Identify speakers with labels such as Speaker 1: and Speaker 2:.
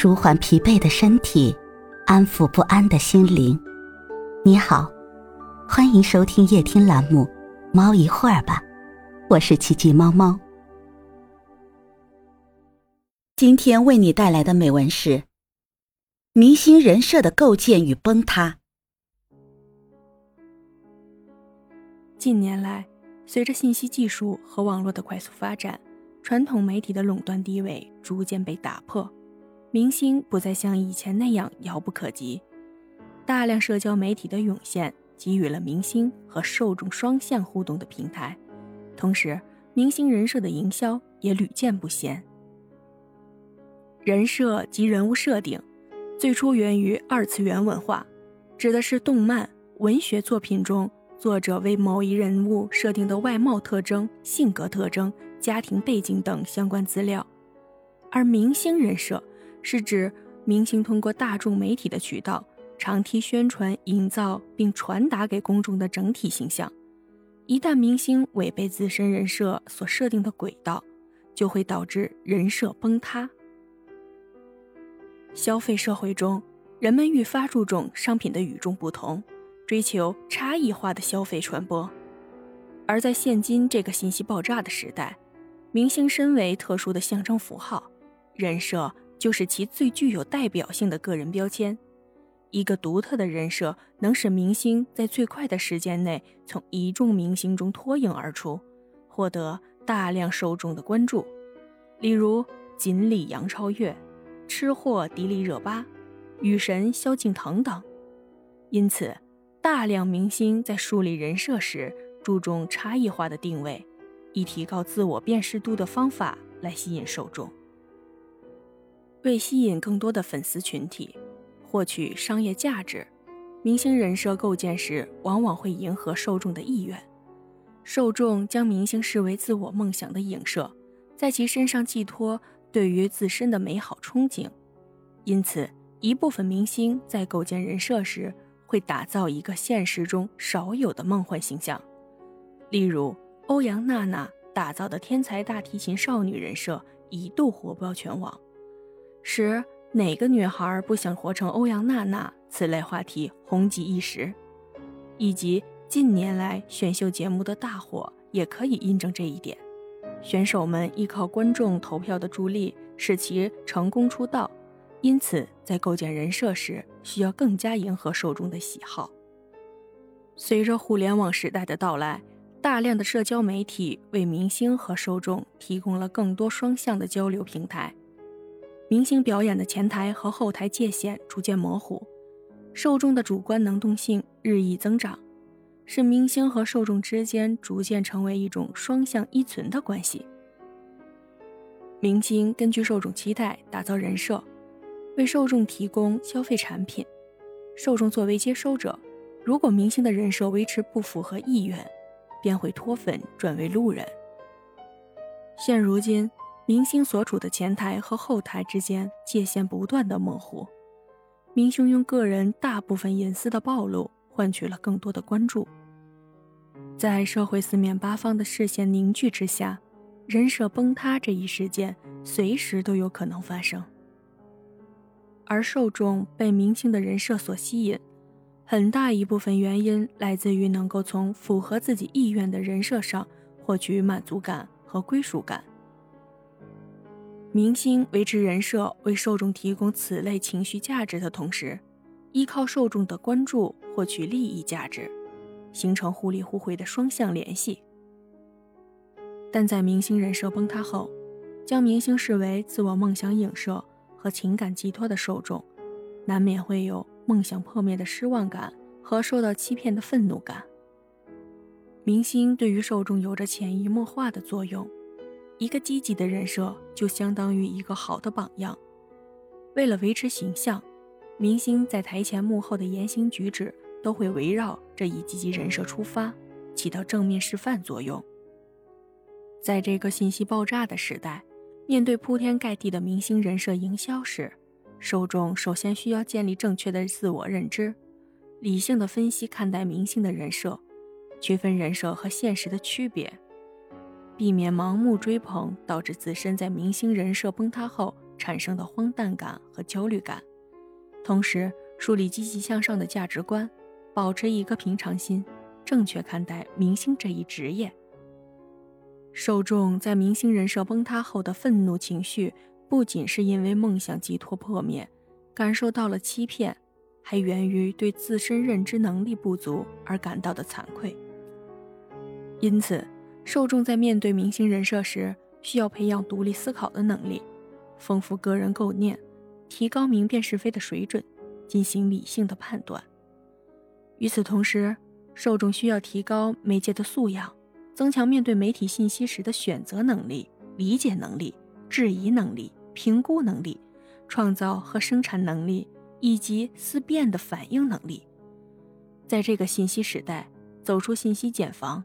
Speaker 1: 舒缓疲惫的身体，安抚不安的心灵。你好，欢迎收听夜听栏目《猫一会儿吧》，我是奇迹猫猫。今天为你带来的美文是：明星人设的构建与崩塌。
Speaker 2: 近年来，随着信息技术和网络的快速发展，传统媒体的垄断地位逐渐被打破。明星不再像以前那样遥不可及，大量社交媒体的涌现给予了明星和受众双向互动的平台，同时，明星人设的营销也屡见不鲜。人设及人物设定，最初源于二次元文化，指的是动漫、文学作品中作者为某一人物设定的外貌特征、性格特征、家庭背景等相关资料，而明星人设。是指明星通过大众媒体的渠道长期宣传、营造并传达给公众的整体形象。一旦明星违背自身人设所设定的轨道，就会导致人设崩塌。消费社会中，人们愈发注重商品的与众不同，追求差异化的消费传播。而在现今这个信息爆炸的时代，明星身为特殊的象征符号，人设。就是其最具有代表性的个人标签，一个独特的人设能使明星在最快的时间内从一众明星中脱颖而出，获得大量受众的关注。例如锦鲤杨超越、吃货迪丽热巴、雨神萧敬腾等。因此，大量明星在树立人设时注重差异化的定位，以提高自我辨识度的方法来吸引受众。为吸引更多的粉丝群体，获取商业价值，明星人设构建时往往会迎合受众的意愿。受众将明星视为自我梦想的影射，在其身上寄托对于自身的美好憧憬。因此，一部分明星在构建人设时会打造一个现实中少有的梦幻形象。例如，欧阳娜娜打造的天才大提琴少女人设一度火爆全网。时哪个女孩不想活成欧阳娜娜？此类话题红极一时，以及近年来选秀节目的大火，也可以印证这一点。选手们依靠观众投票的助力，使其成功出道，因此在构建人设时，需要更加迎合受众的喜好。随着互联网时代的到来，大量的社交媒体为明星和受众提供了更多双向的交流平台。明星表演的前台和后台界限逐渐模糊，受众的主观能动性日益增长，使明星和受众之间逐渐成为一种双向依存的关系。明星根据受众期待打造人设，为受众提供消费产品。受众作为接收者，如果明星的人设维持不符合意愿，便会脱粉转为路人。现如今。明星所处的前台和后台之间界限不断的模糊，明星用个人大部分隐私的暴露换取了更多的关注。在社会四面八方的视线凝聚之下，人设崩塌这一事件随时都有可能发生。而受众被明星的人设所吸引，很大一部分原因来自于能够从符合自己意愿的人设上获取满足感和归属感。明星维持人设，为受众提供此类情绪价值的同时，依靠受众的关注获取利益价值，形成互利互惠的双向联系。但在明星人设崩塌后，将明星视为自我梦想影射和情感寄托的受众，难免会有梦想破灭的失望感和受到欺骗的愤怒感。明星对于受众有着潜移默化的作用。一个积极的人设就相当于一个好的榜样。为了维持形象，明星在台前幕后的言行举止都会围绕这一积极人设出发，起到正面示范作用。在这个信息爆炸的时代，面对铺天盖地的明星人设营销时，受众首先需要建立正确的自我认知，理性的分析看待明星的人设，区分人设和现实的区别。避免盲目追捧，导致自身在明星人设崩塌后产生的荒诞感和焦虑感，同时树立积极向上的价值观，保持一颗平常心，正确看待明星这一职业。受众在明星人设崩塌后的愤怒情绪，不仅是因为梦想寄托破灭，感受到了欺骗，还源于对自身认知能力不足而感到的惭愧。因此，受众在面对明星人设时，需要培养独立思考的能力，丰富个人构念，提高明辨是非的水准，进行理性的判断。与此同时，受众需要提高媒介的素养。增强面对媒体信息时的选择能力、理解能力、质疑能力、评估能力、创造和生产能力以及思辨的反应能力。在这个信息时代，走出信息茧房，